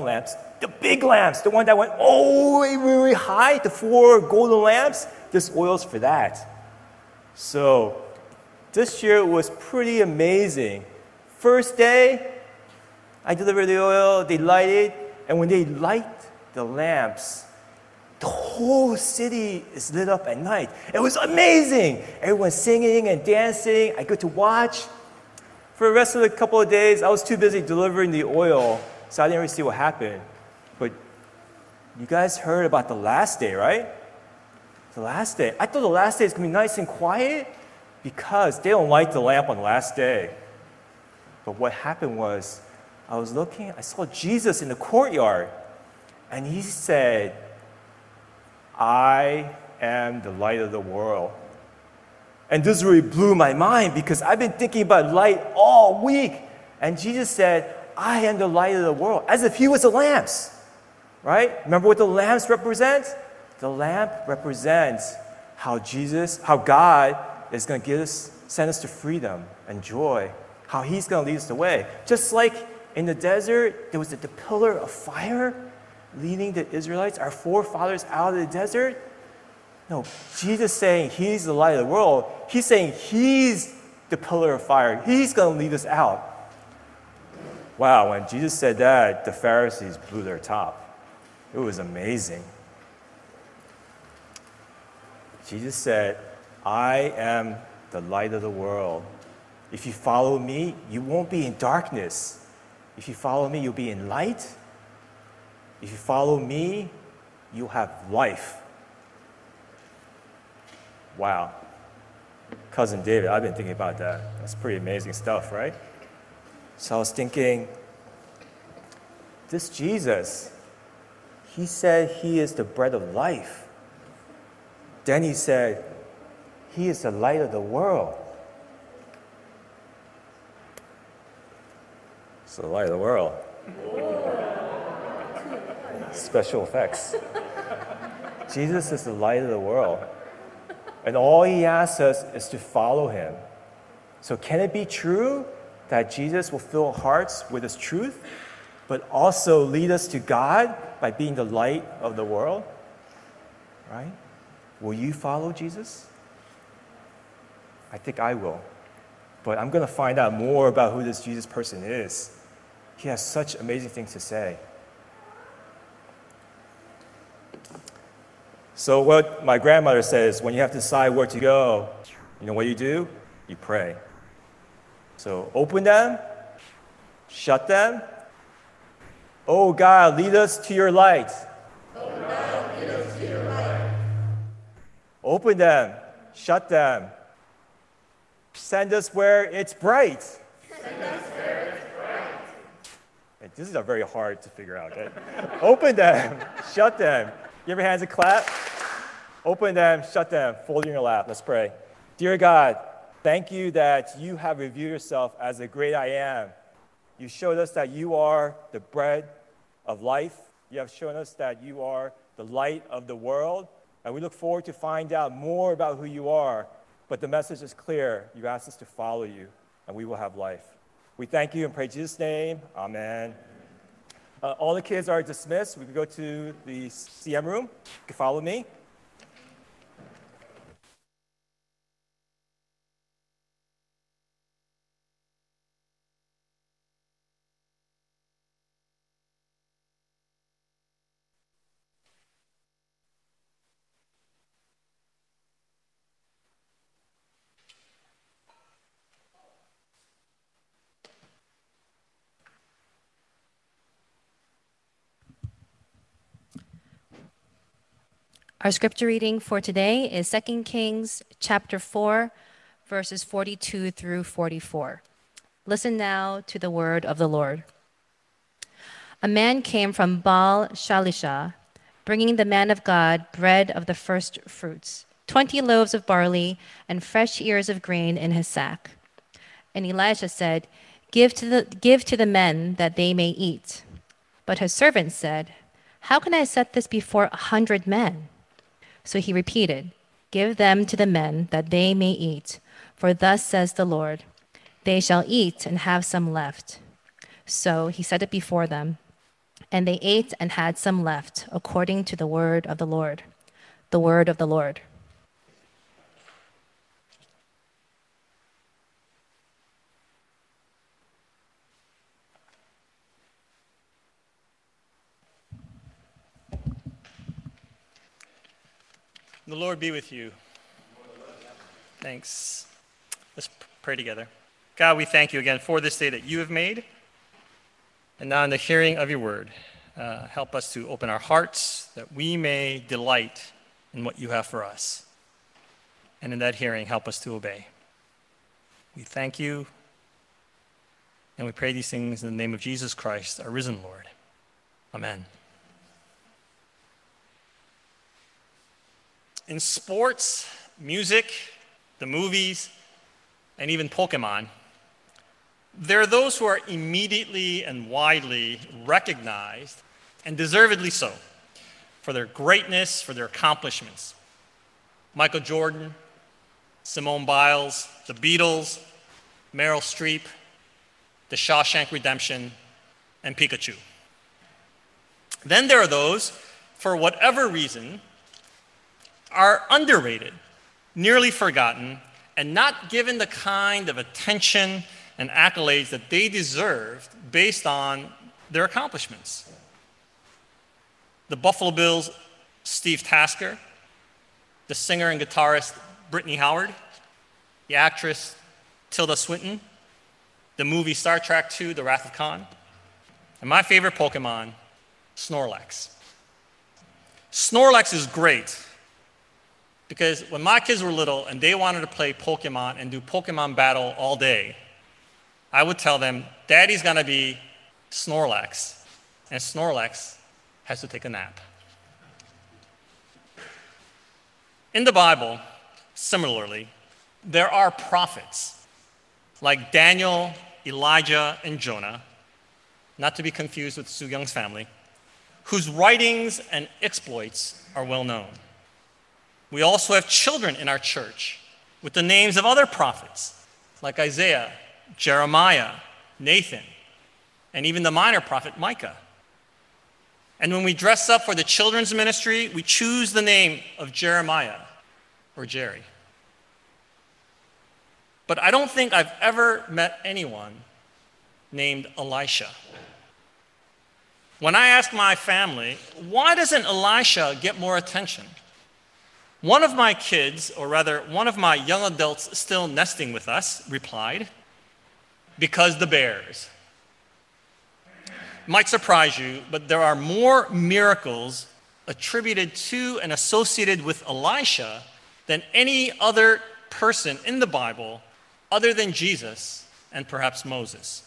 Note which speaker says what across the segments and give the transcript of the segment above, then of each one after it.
Speaker 1: lamps, the big lamps, the one that went all way really high, the four golden lamps, this oil's for that. So this year was pretty amazing. First day, I delivered the oil, they lighted, and when they light the lamps, the whole city is lit up at night. It was amazing. Everyone's singing and dancing. I get to watch. For the rest of the couple of days, I was too busy delivering the oil, so I didn't really see what happened. But you guys heard about the last day, right? The last day. I thought the last day is going to be nice and quiet because they don't light the lamp on the last day. But what happened was, I was looking, I saw Jesus in the courtyard, and he said, I am the light of the world. And this really blew my mind because I've been thinking about light all week. And Jesus said, I am the light of the world, as if he was the lamps. Right? Remember what the lamps represent? The lamp represents how Jesus, how God is going to give us, send us to freedom and joy, how he's going to lead us the way. Just like in the desert, there was the, the pillar of fire leading the Israelites, our forefathers, out of the desert. No, Jesus saying he's the light of the world. He's saying he's the pillar of fire. He's going to lead us out. Wow, when Jesus said that, the Pharisees blew their top. It was amazing. Jesus said, I am the light of the world. If you follow me, you won't be in darkness. If you follow me, you'll be in light. If you follow me, you'll have life. Wow. Cousin David, I've been thinking about that. That's pretty amazing stuff, right? So I was thinking, this Jesus, he said he is the bread of life. Then he said, he is the light of the world. It's the light of the world. Special effects. Jesus is the light of the world. And all he asks us is to follow him. So, can it be true that Jesus will fill hearts with his truth, but also lead us to God by being the light of the world? Right? Will you follow Jesus? I think I will. But I'm going to find out more about who this Jesus person is. He has such amazing things to say. So, what my grandmother says when you have to decide where to go, you know what you do? You pray. So, open them, shut them. Oh God, lead us to your light. Open them, shut them. Send us where it's bright. Send us where it's bright. This is a very hard to figure out. Okay? Open them, shut them. Give your hands a clap. Open them, shut them, fold in your lap. Let's pray. Dear God, thank you that you have revealed yourself as the great I am. You showed us that you are the bread of life. You have shown us that you are the light of the world. And we look forward to find out more about who you are. But the message is clear. You asked us to follow you, and we will have life. We thank you and pray Jesus' name. Amen. Uh, all the kids are dismissed. We can go to the CM room. You can follow me.
Speaker 2: Our scripture reading for today is 2 Kings chapter 4, verses 42 through 44. Listen now to the word of the Lord. A man came from Baal Shalisha, bringing the man of God bread of the first fruits, 20 loaves of barley, and fresh ears of grain in his sack. And Elisha said, Give to the, give to the men that they may eat. But his servant said, How can I set this before a hundred men? So he repeated, Give them to the men that they may eat. For thus says the Lord, They shall eat and have some left. So he set it before them. And they ate and had some left, according to the word of the Lord. The word of the Lord.
Speaker 3: The Lord be with you. Thanks. Let's pray together. God, we thank you again for this day that you have made. And now, in the hearing of your word, uh, help us to open our hearts that we may delight in what you have for us. And in that hearing, help us to obey. We thank you. And we pray these things in the name of Jesus Christ, our risen Lord. Amen. In sports, music, the movies, and even Pokemon, there are those who are immediately and widely recognized, and deservedly so, for their greatness, for their accomplishments. Michael Jordan, Simone Biles, the Beatles, Meryl Streep, The Shawshank Redemption, and Pikachu. Then there are those, for whatever reason, are underrated, nearly forgotten, and not given the kind of attention and accolades that they deserved based on their accomplishments. The Buffalo Bills' Steve Tasker, the singer and guitarist Brittany Howard, the actress Tilda Swinton, the movie Star Trek II, The Wrath of Khan, and my favorite Pokemon, Snorlax. Snorlax is great because when my kids were little and they wanted to play Pokemon and do Pokemon battle all day, I would tell them, Daddy's gonna be Snorlax, and Snorlax has to take a nap. In the Bible, similarly, there are prophets like Daniel, Elijah, and Jonah, not to be confused with Su Young's family, whose writings and exploits are well known. We also have children in our church with the names of other prophets like Isaiah, Jeremiah, Nathan, and even the minor prophet Micah. And when we dress up for the children's ministry, we choose the name of Jeremiah or Jerry. But I don't think I've ever met anyone named Elisha. When I ask my family, why doesn't Elisha get more attention? One of my kids, or rather, one of my young adults still nesting with us, replied, Because the bears. Might surprise you, but there are more miracles attributed to and associated with Elisha than any other person in the Bible other than Jesus and perhaps Moses.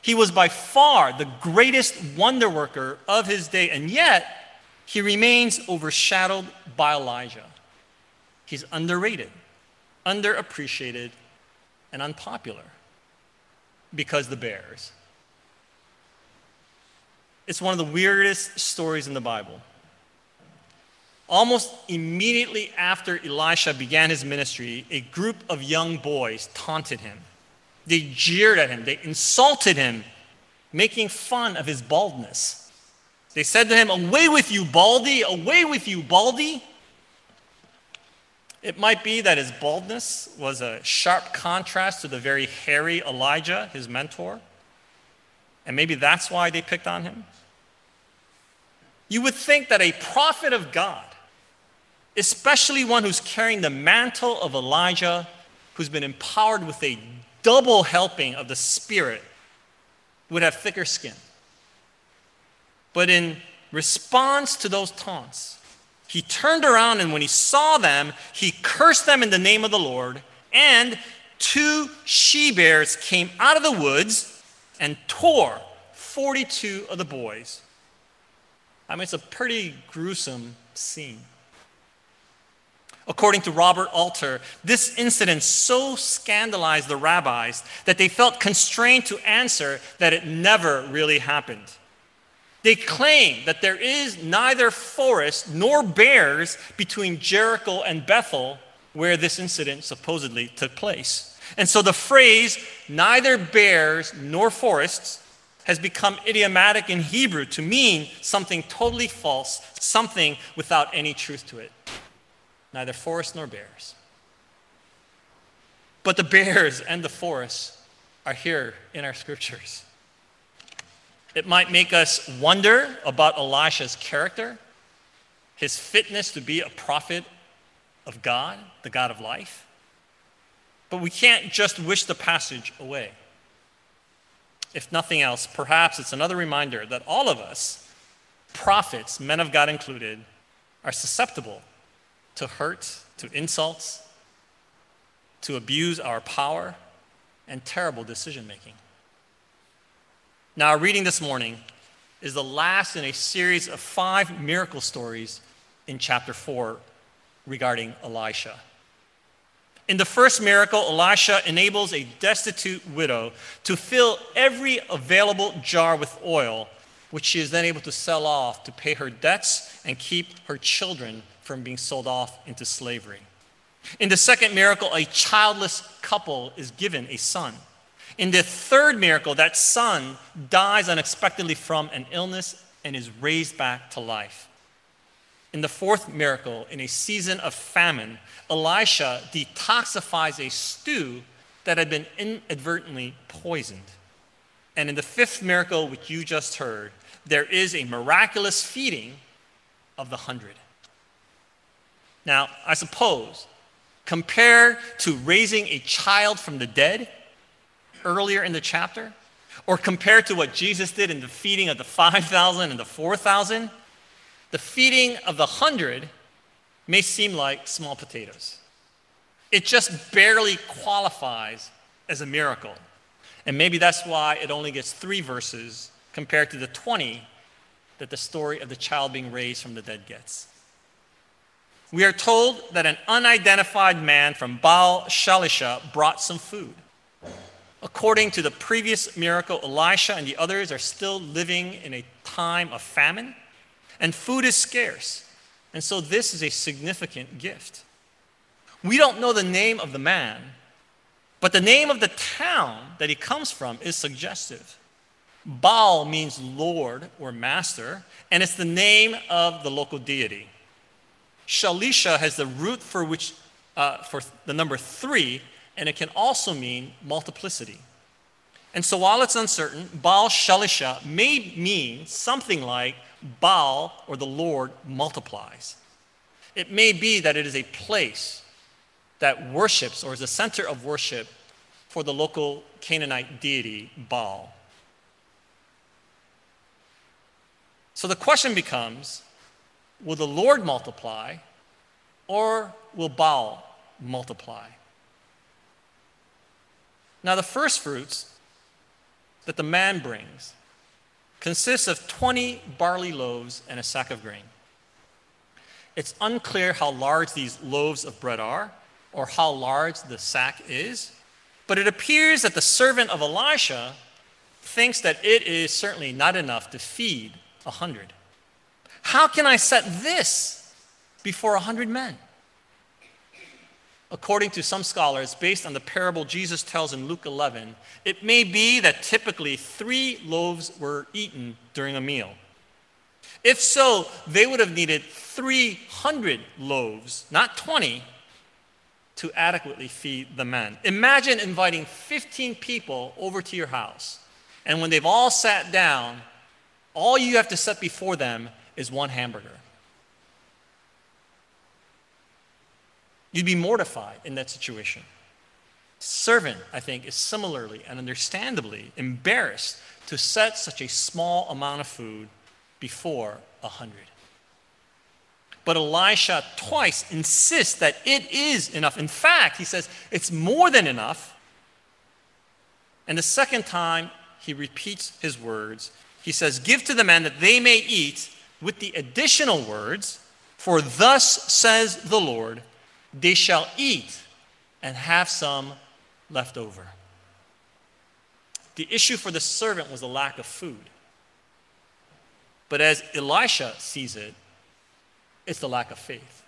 Speaker 3: He was by far the greatest wonder worker of his day, and yet he remains overshadowed by Elijah. He's underrated, underappreciated, and unpopular because the bears. It's one of the weirdest stories in the Bible. Almost immediately after Elisha began his ministry, a group of young boys taunted him. They jeered at him, they insulted him, making fun of his baldness. They said to him, Away with you, Baldy! Away with you, Baldy! It might be that his baldness was a sharp contrast to the very hairy Elijah, his mentor. And maybe that's why they picked on him. You would think that a prophet of God, especially one who's carrying the mantle of Elijah, who's been empowered with a double helping of the Spirit, would have thicker skin. But in response to those taunts, he turned around and when he saw them, he cursed them in the name of the Lord. And two she bears came out of the woods and tore 42 of the boys. I mean, it's a pretty gruesome scene. According to Robert Alter, this incident so scandalized the rabbis that they felt constrained to answer that it never really happened. They claim that there is neither forest nor bears between Jericho and Bethel, where this incident supposedly took place. And so the phrase, neither bears nor forests, has become idiomatic in Hebrew to mean something totally false, something without any truth to it. Neither forest nor bears. But the bears and the forests are here in our scriptures. It might make us wonder about Elisha's character, his fitness to be a prophet of God, the God of life. But we can't just wish the passage away. If nothing else, perhaps it's another reminder that all of us, prophets, men of God included, are susceptible to hurt, to insults, to abuse our power, and terrible decision making. Now, our reading this morning is the last in a series of five miracle stories in chapter 4 regarding Elisha. In the first miracle, Elisha enables a destitute widow to fill every available jar with oil, which she is then able to sell off to pay her debts and keep her children from being sold off into slavery. In the second miracle, a childless couple is given a son. In the third miracle, that son dies unexpectedly from an illness and is raised back to life. In the fourth miracle, in a season of famine, Elisha detoxifies a stew that had been inadvertently poisoned. And in the fifth miracle, which you just heard, there is a miraculous feeding of the hundred. Now, I suppose, compared to raising a child from the dead earlier in the chapter, or compared to what Jesus did in the feeding of the 5,000 and the 4,000, the feeding of the hundred may seem like small potatoes. It just barely qualifies as a miracle. And maybe that's why it only gets three verses compared to the 20 that the story of the child being raised from the dead gets. We are told that an unidentified man from Baal Shalisha brought some food. According to the previous miracle, Elisha and the others are still living in a time of famine and food is scarce. And so this is a significant gift. We don't know the name of the man, but the name of the town that he comes from is suggestive. Baal means Lord or Master, and it's the name of the local deity. Shalisha has the root for which uh, for the number three, and it can also mean multiplicity. And so while it's uncertain, Baal Shalisha may mean something like Baal or the Lord multiplies. It may be that it is a place that worships or is a center of worship for the local Canaanite deity Baal. So the question becomes will the Lord multiply or will Baal multiply? Now, the first fruits that the man brings consists of 20 barley loaves and a sack of grain. It's unclear how large these loaves of bread are or how large the sack is, but it appears that the servant of Elisha thinks that it is certainly not enough to feed a hundred. How can I set this before a hundred men? According to some scholars, based on the parable Jesus tells in Luke 11, it may be that typically three loaves were eaten during a meal. If so, they would have needed 300 loaves, not 20, to adequately feed the men. Imagine inviting 15 people over to your house, and when they've all sat down, all you have to set before them is one hamburger. You'd be mortified in that situation. Servant, I think, is similarly and understandably embarrassed to set such a small amount of food before a hundred. But Elisha twice insists that it is enough. In fact, he says it's more than enough. And the second time, he repeats his words. He says, Give to the men that they may eat, with the additional words, For thus says the Lord, they shall eat and have some left over. The issue for the servant was the lack of food. But as Elisha sees it, it's the lack of faith.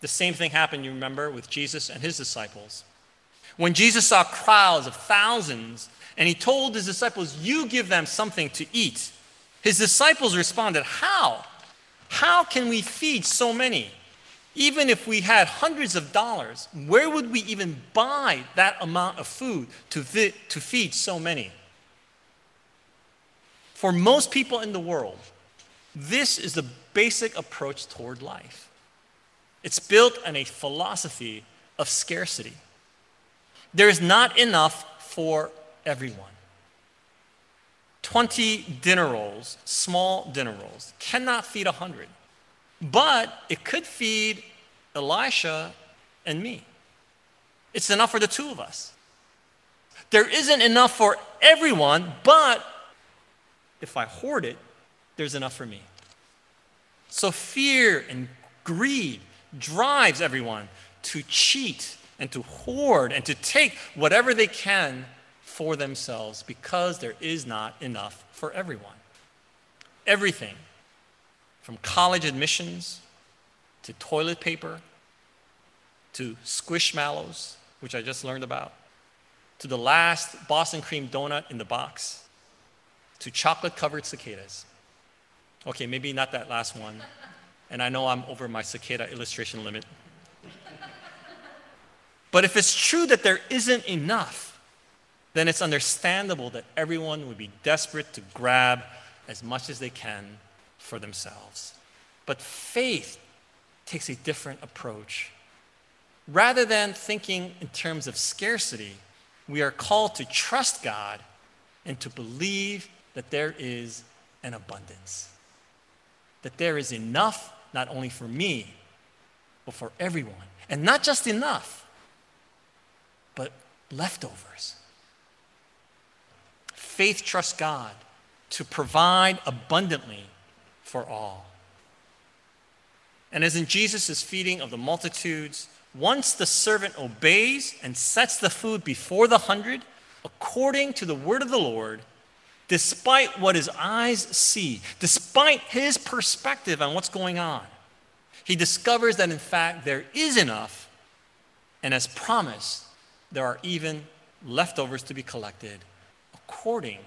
Speaker 3: The same thing happened, you remember, with Jesus and his disciples. When Jesus saw crowds of thousands and he told his disciples, You give them something to eat. His disciples responded, How? How can we feed so many? Even if we had hundreds of dollars, where would we even buy that amount of food to, to feed so many? For most people in the world, this is the basic approach toward life. It's built on a philosophy of scarcity. There is not enough for everyone. 20 dinner rolls, small dinner rolls, cannot feed 100. But it could feed Elisha and me. It's enough for the two of us. There isn't enough for everyone, but if I hoard it, there's enough for me. So fear and greed drives everyone to cheat and to hoard and to take whatever they can for themselves because there is not enough for everyone. Everything from college admissions to toilet paper to squishmallows, which I just learned about, to the last Boston cream donut in the box, to chocolate covered cicadas. Okay, maybe not that last one. And I know I'm over my cicada illustration limit. But if it's true that there isn't enough, then it's understandable that everyone would be desperate to grab as much as they can for themselves. But faith takes a different approach. Rather than thinking in terms of scarcity, we are called to trust God and to believe that there is an abundance. That there is enough not only for me, but for everyone. And not just enough, but leftovers. Faith trusts God to provide abundantly for all. And as in Jesus' feeding of the multitudes, once the servant obeys and sets the food before the hundred, according to the word of the Lord, despite what his eyes see, despite his perspective on what's going on, he discovers that in fact there is enough, and as promised, there are even leftovers to be collected according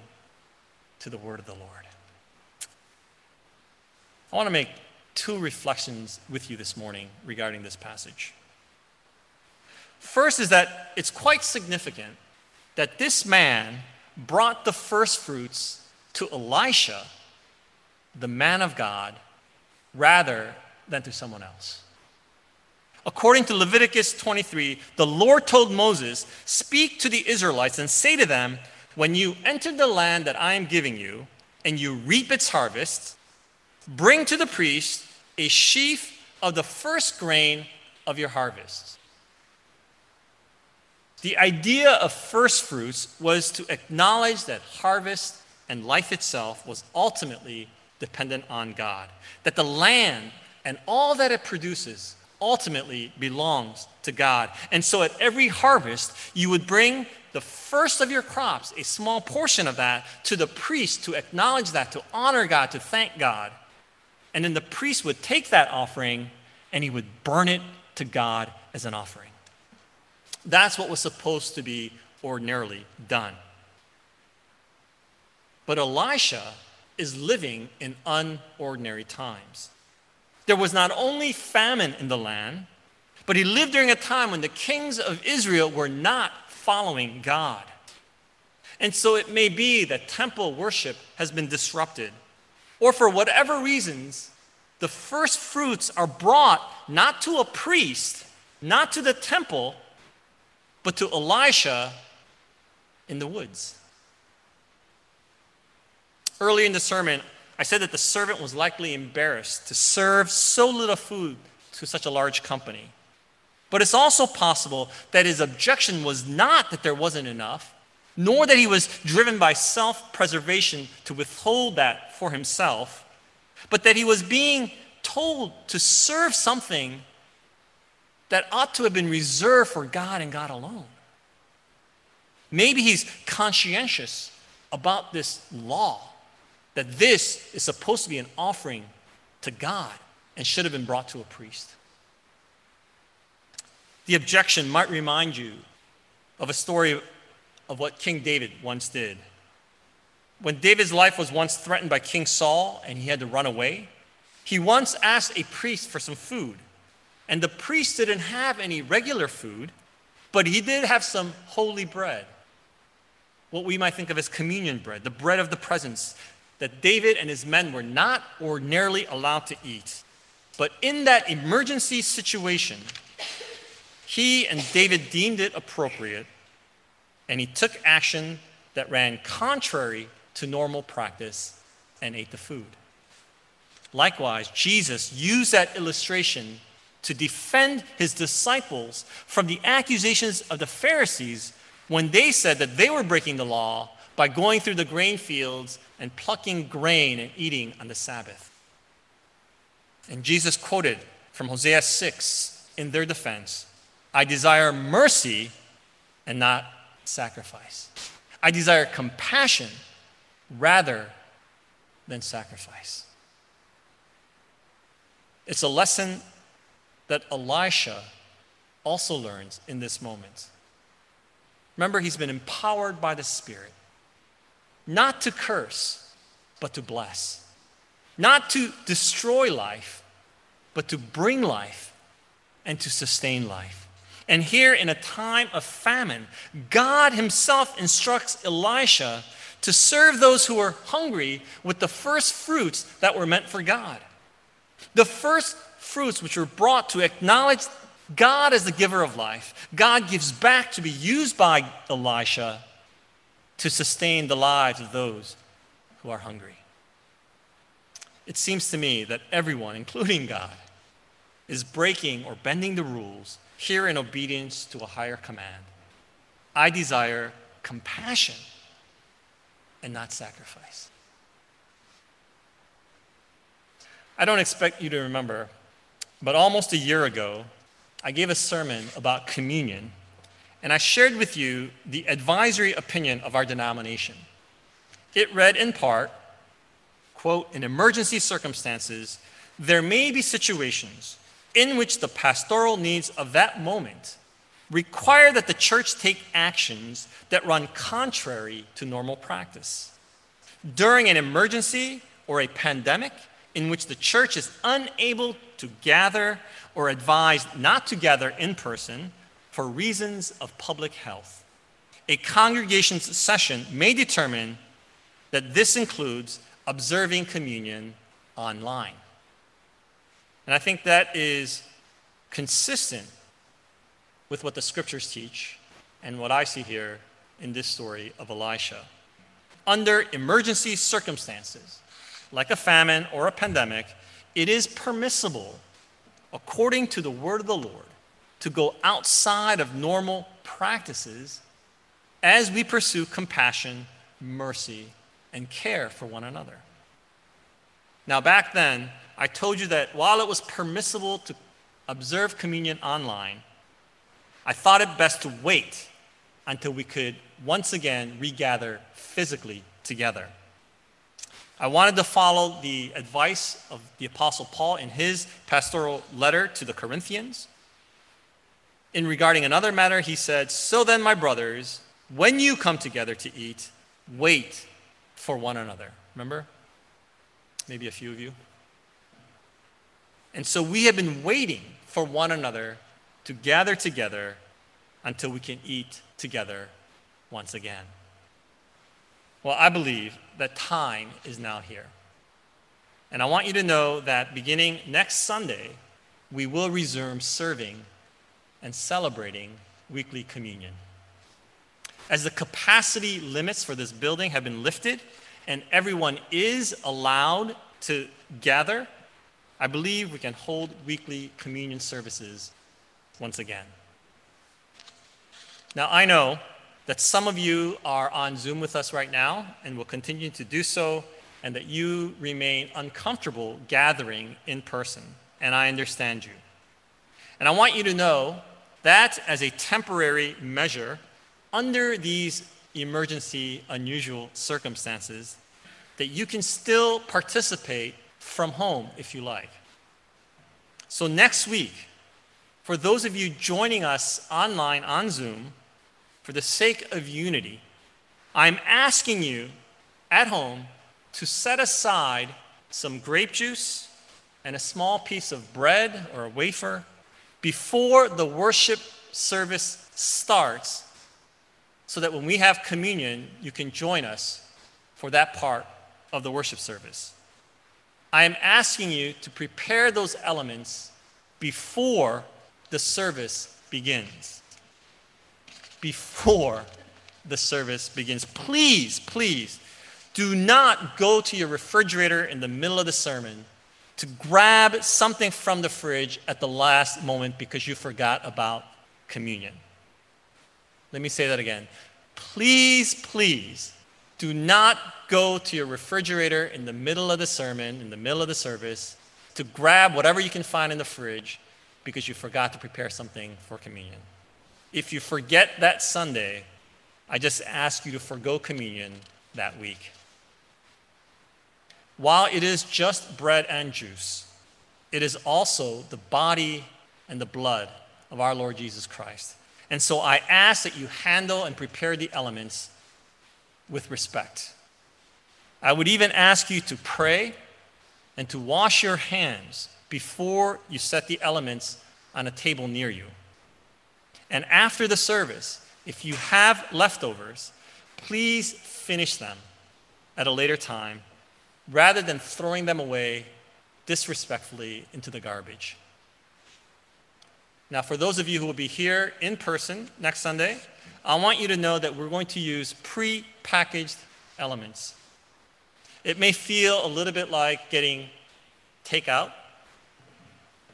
Speaker 3: to the word of the Lord. I want to make two reflections with you this morning regarding this passage. First is that it's quite significant that this man brought the first fruits to Elisha, the man of God, rather than to someone else. According to Leviticus 23, the Lord told Moses, Speak to the Israelites and say to them, When you enter the land that I am giving you, and you reap its harvest, bring to the priest a sheaf of the first grain of your harvest. The idea of first fruits was to acknowledge that harvest and life itself was ultimately dependent on God, that the land and all that it produces ultimately belongs to God. And so at every harvest, you would bring the first of your crops, a small portion of that, to the priest to acknowledge that, to honor God, to thank God. And then the priest would take that offering and he would burn it to God as an offering. That's what was supposed to be ordinarily done. But Elisha is living in unordinary times. There was not only famine in the land, but he lived during a time when the kings of Israel were not following God. And so it may be that temple worship has been disrupted, or for whatever reasons, the first fruits are brought not to a priest, not to the temple, but to Elisha in the woods. Earlier in the sermon, I said that the servant was likely embarrassed to serve so little food to such a large company. But it's also possible that his objection was not that there wasn't enough, nor that he was driven by self preservation to withhold that for himself, but that he was being told to serve something that ought to have been reserved for God and God alone. Maybe he's conscientious about this law, that this is supposed to be an offering to God and should have been brought to a priest. The objection might remind you of a story of what King David once did. When David's life was once threatened by King Saul and he had to run away, he once asked a priest for some food. And the priest didn't have any regular food, but he did have some holy bread. What we might think of as communion bread, the bread of the presence that David and his men were not ordinarily allowed to eat. But in that emergency situation, he and David deemed it appropriate, and he took action that ran contrary to normal practice and ate the food. Likewise, Jesus used that illustration to defend his disciples from the accusations of the Pharisees when they said that they were breaking the law by going through the grain fields and plucking grain and eating on the Sabbath. And Jesus quoted from Hosea 6 in their defense I desire mercy and not sacrifice. I desire compassion rather than sacrifice. It's a lesson that Elisha also learns in this moment. Remember, he's been empowered by the Spirit, not to curse, but to bless, not to destroy life, but to bring life and to sustain life. And here, in a time of famine, God Himself instructs Elisha to serve those who are hungry with the first fruits that were meant for God. The first fruits which were brought to acknowledge God as the giver of life. God gives back to be used by Elisha to sustain the lives of those who are hungry. It seems to me that everyone, including God, is breaking or bending the rules here in obedience to a higher command. I desire compassion and not sacrifice. I don't expect you to remember, but almost a year ago, I gave a sermon about communion, and I shared with you the advisory opinion of our denomination. It read in part, quote, in emergency circumstances, there may be situations in which the pastoral needs of that moment require that the church take actions that run contrary to normal practice. During an emergency or a pandemic in which the church is unable to gather or advised not to gather in person for reasons of public health, a congregation's session may determine that this includes observing communion online. And I think that is consistent with what the scriptures teach and what I see here in this story of Elisha. Under emergency circumstances, like a famine or a pandemic, it is permissible, according to the word of the Lord, to go outside of normal practices as we pursue compassion, mercy, and care for one another. Now, back then, I told you that while it was permissible to observe communion online, I thought it best to wait until we could once again regather physically together. I wanted to follow the advice of the Apostle Paul in his pastoral letter to the Corinthians. In regarding another matter, he said, So then, my brothers, when you come together to eat, wait for one another. Remember? Maybe a few of you. And so we have been waiting for one another to gather together until we can eat together once again. Well, I believe that time is now here. And I want you to know that beginning next Sunday, we will resume serving and celebrating weekly communion. As the capacity limits for this building have been lifted and everyone is allowed to gather, I believe we can hold weekly communion services once again. Now, I know that some of you are on Zoom with us right now and will continue to do so, and that you remain uncomfortable gathering in person, and I understand you. And I want you to know that as a temporary measure, under these emergency, unusual circumstances, that you can still participate from home if you like. So, next week, for those of you joining us online on Zoom, for the sake of unity, I'm asking you at home to set aside some grape juice and a small piece of bread or a wafer before the worship service starts so that when we have communion, you can join us for that part of the worship service. I am asking you to prepare those elements before the service begins. Before the service begins. Please, please, do not go to your refrigerator in the middle of the sermon to grab something from the fridge at the last moment because you forgot about communion. Let me say that again. Please, please do not go to your refrigerator in the middle of the sermon, in the middle of the service, to grab whatever you can find in the fridge because you forgot to prepare something for communion. If you forget that Sunday, I just ask you to forego communion that week. While it is just bread and juice, it is also the body and the blood of our Lord Jesus Christ. And so I ask that you handle and prepare the elements with respect. I would even ask you to pray and to wash your hands before you set the elements on a table near you. And after the service, if you have leftovers, please finish them at a later time rather than throwing them away disrespectfully into the garbage. Now, for those of you who will be here in person next Sunday, I want you to know that we're going to use pre packaged elements. It may feel a little bit like getting takeout,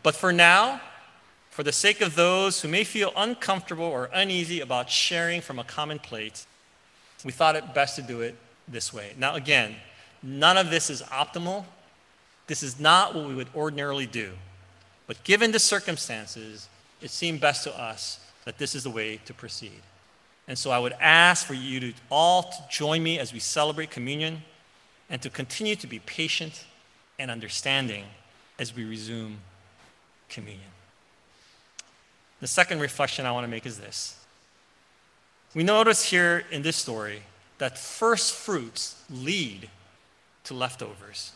Speaker 3: but for now, for the sake of those who may feel uncomfortable or uneasy about sharing from a common plate, we thought it best to do it this way. Now, again, none of this is optimal. This is not what we would ordinarily do. But given the circumstances, it seemed best to us that this is the way to proceed. And so I would ask for you to all to join me as we celebrate communion and to continue to be patient and understanding as we resume communion. The second reflection I want to make is this. We notice here in this story that first fruits lead to leftovers.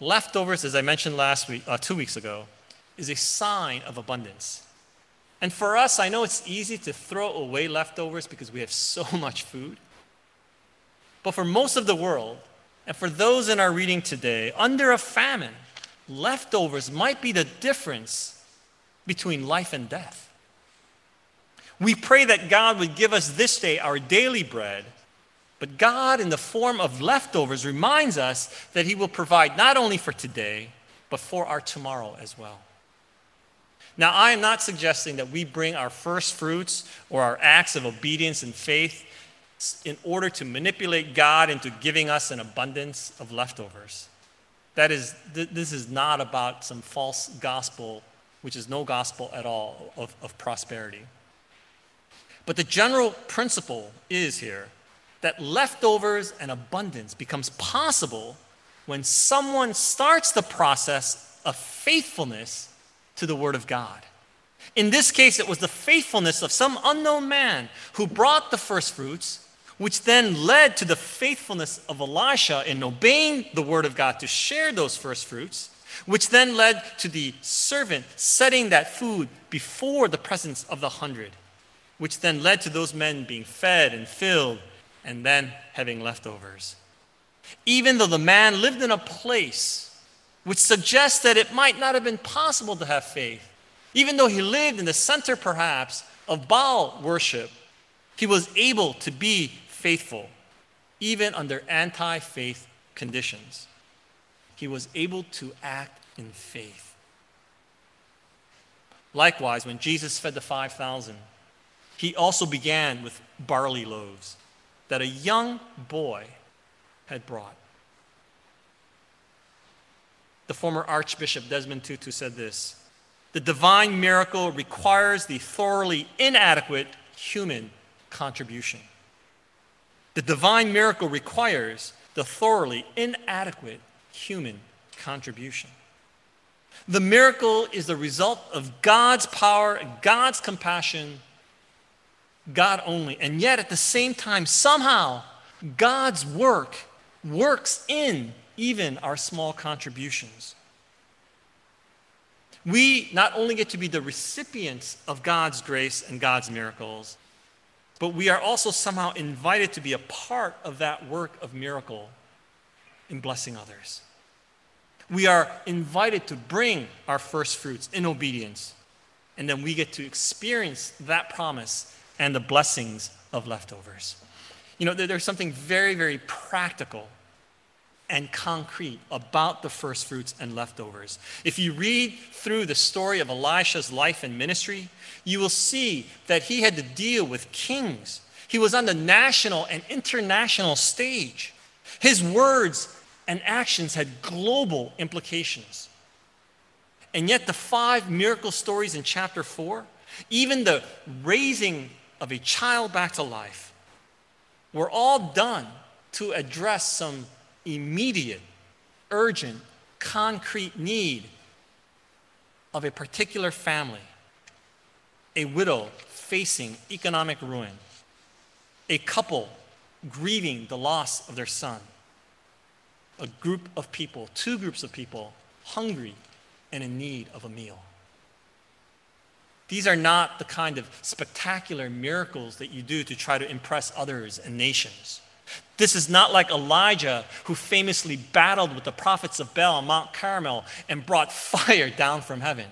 Speaker 3: Leftovers, as I mentioned last week, uh, two weeks ago, is a sign of abundance. And for us, I know it's easy to throw away leftovers because we have so much food. But for most of the world, and for those in our reading today, under a famine, leftovers might be the difference between life and death. We pray that God would give us this day our daily bread, but God, in the form of leftovers, reminds us that He will provide not only for today, but for our tomorrow as well. Now, I am not suggesting that we bring our first fruits or our acts of obedience and faith in order to manipulate God into giving us an abundance of leftovers. That is, th- this is not about some false gospel, which is no gospel at all, of, of prosperity. But the general principle is here that leftovers and abundance becomes possible when someone starts the process of faithfulness to the Word of God. In this case, it was the faithfulness of some unknown man who brought the first fruits which then led to the faithfulness of Elisha in obeying the word of God to share those first fruits, which then led to the servant setting that food before the presence of the hundred, which then led to those men being fed and filled and then having leftovers. Even though the man lived in a place which suggests that it might not have been possible to have faith, even though he lived in the center perhaps of Baal worship, he was able to be faithful, even under anti faith conditions. He was able to act in faith. Likewise, when Jesus fed the 5,000, he also began with barley loaves that a young boy had brought. The former Archbishop Desmond Tutu said this The divine miracle requires the thoroughly inadequate human contribution. The divine miracle requires the thoroughly inadequate human contribution. The miracle is the result of God's power, God's compassion, God only. And yet, at the same time, somehow, God's work works in even our small contributions. We not only get to be the recipients of God's grace and God's miracles, but we are also somehow invited to be a part of that work of miracle in blessing others. We are invited to bring our first fruits in obedience, and then we get to experience that promise and the blessings of leftovers. You know, there's something very, very practical and concrete about the first fruits and leftovers. If you read through the story of Elisha's life and ministry, you will see that he had to deal with kings. He was on the national and international stage. His words and actions had global implications. And yet, the five miracle stories in chapter 4, even the raising of a child back to life, were all done to address some immediate, urgent, concrete need of a particular family, a widow facing economic ruin, a couple grieving the loss of their son, a group of people, two groups of people, hungry and in need of a meal. These are not the kind of spectacular miracles that you do to try to impress others and nations. This is not like Elijah, who famously battled with the prophets of Baal on Mount Carmel and brought fire down from heaven.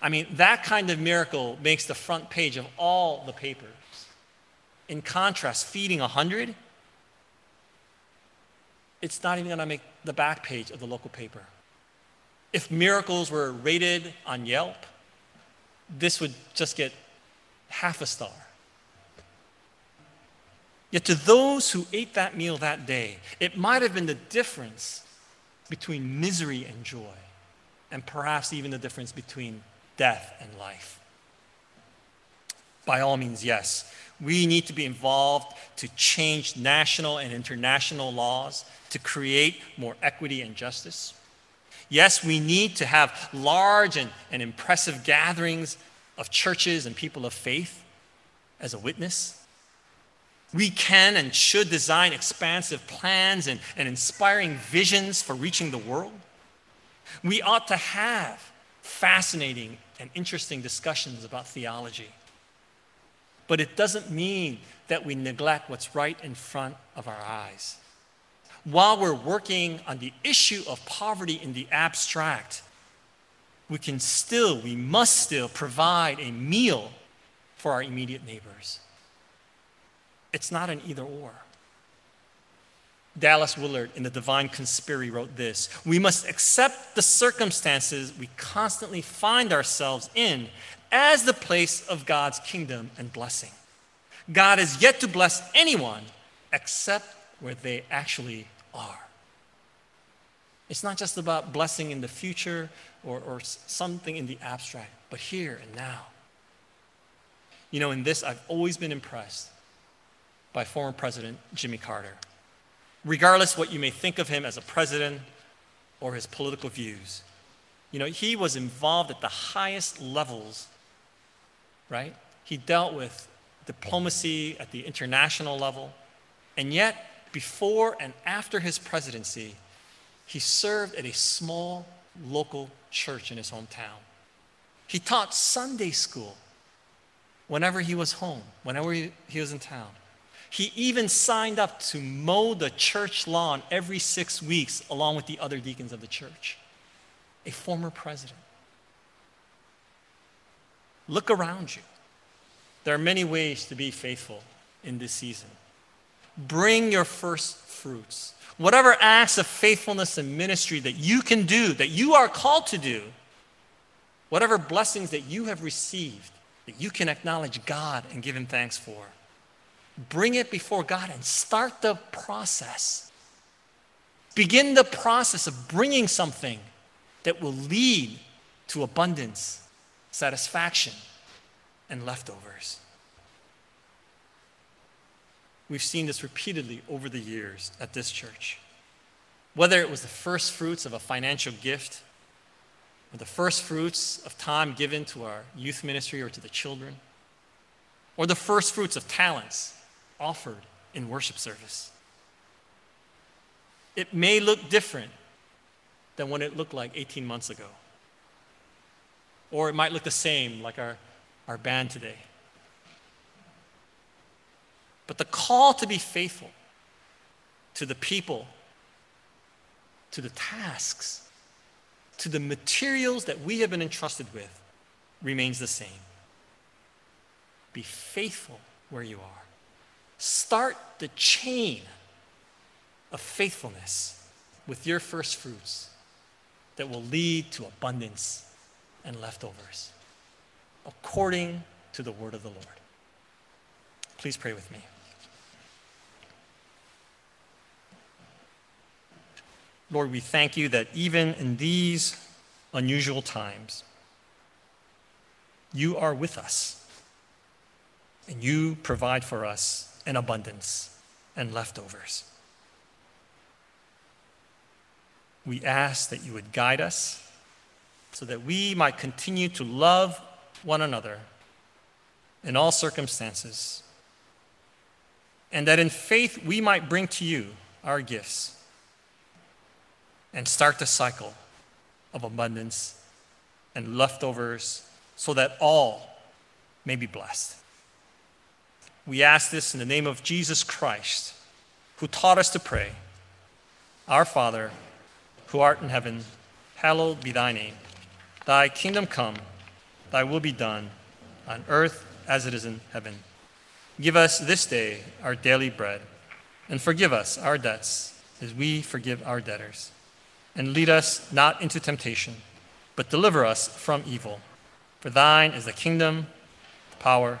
Speaker 3: I mean, that kind of miracle makes the front page of all the papers. In contrast, feeding a hundred, it's not even going to make the back page of the local paper. If miracles were rated on Yelp, this would just get half a star. Yet to those who ate that meal that day, it might have been the difference between misery and joy, and perhaps even the difference between death and life. By all means, yes, we need to be involved to change national and international laws to create more equity and justice. Yes, we need to have large and, and impressive gatherings of churches and people of faith as a witness. We can and should design expansive plans and, and inspiring visions for reaching the world. We ought to have fascinating and interesting discussions about theology. But it doesn't mean that we neglect what's right in front of our eyes. While we're working on the issue of poverty in the abstract, we can still, we must still provide a meal for our immediate neighbors. It's not an either or. Dallas Willard in The Divine Conspiracy wrote this We must accept the circumstances we constantly find ourselves in as the place of God's kingdom and blessing. God is yet to bless anyone except where they actually are. It's not just about blessing in the future or, or something in the abstract, but here and now. You know, in this, I've always been impressed by former President Jimmy Carter. Regardless what you may think of him as a president or his political views, you know, he was involved at the highest levels, right? He dealt with diplomacy at the international level, and yet, before and after his presidency, he served at a small local church in his hometown. He taught Sunday school whenever he was home, whenever he, was in town. He even signed up to mow the church lawn every six weeks along with the other deacons of the church. A former president. Look around you. There are many ways to be faithful in this season. Bring your first fruits. Whatever acts of faithfulness and ministry that you can do, that you are called to do, whatever blessings that you have received, that you can acknowledge God and give Him thanks for bring it before God and start the process. Begin the process of bringing something that will lead to abundance, satisfaction, and leftovers. We've seen this repeatedly over the years at this church. Whether it was the first fruits of a financial gift, or the first fruits of time given to our youth ministry or to the children, or the first fruits of talents offered in worship service. It may look different than what it looked like 18 months ago. Or it might look the same like our, our band today. But the call to be faithful to the people, to the tasks, to the materials that we have been entrusted with remains the same. Be faithful where you are. Start the chain of faithfulness with your first fruits that will lead to abundance and leftovers, according to the word of the Lord. Please pray with me. Lord, we thank you that even in these unusual times, you are with us and you provide for us an abundance and leftovers. We ask that you would guide us so that we might continue to love one another in all circumstances, and that in faith we might bring to you our gifts and start the cycle of abundance and leftovers so that all may be blessed. We ask this in the name of Jesus Christ, who taught us to pray Our Father, who art in heaven, hallowed be thy name. Thy kingdom come, thy will be done, on earth as it is in heaven. Give us this day our daily bread, and forgive us our debts as we forgive our debtors. And lead us not into temptation, but deliver us from evil. For thine is the kingdom, the power,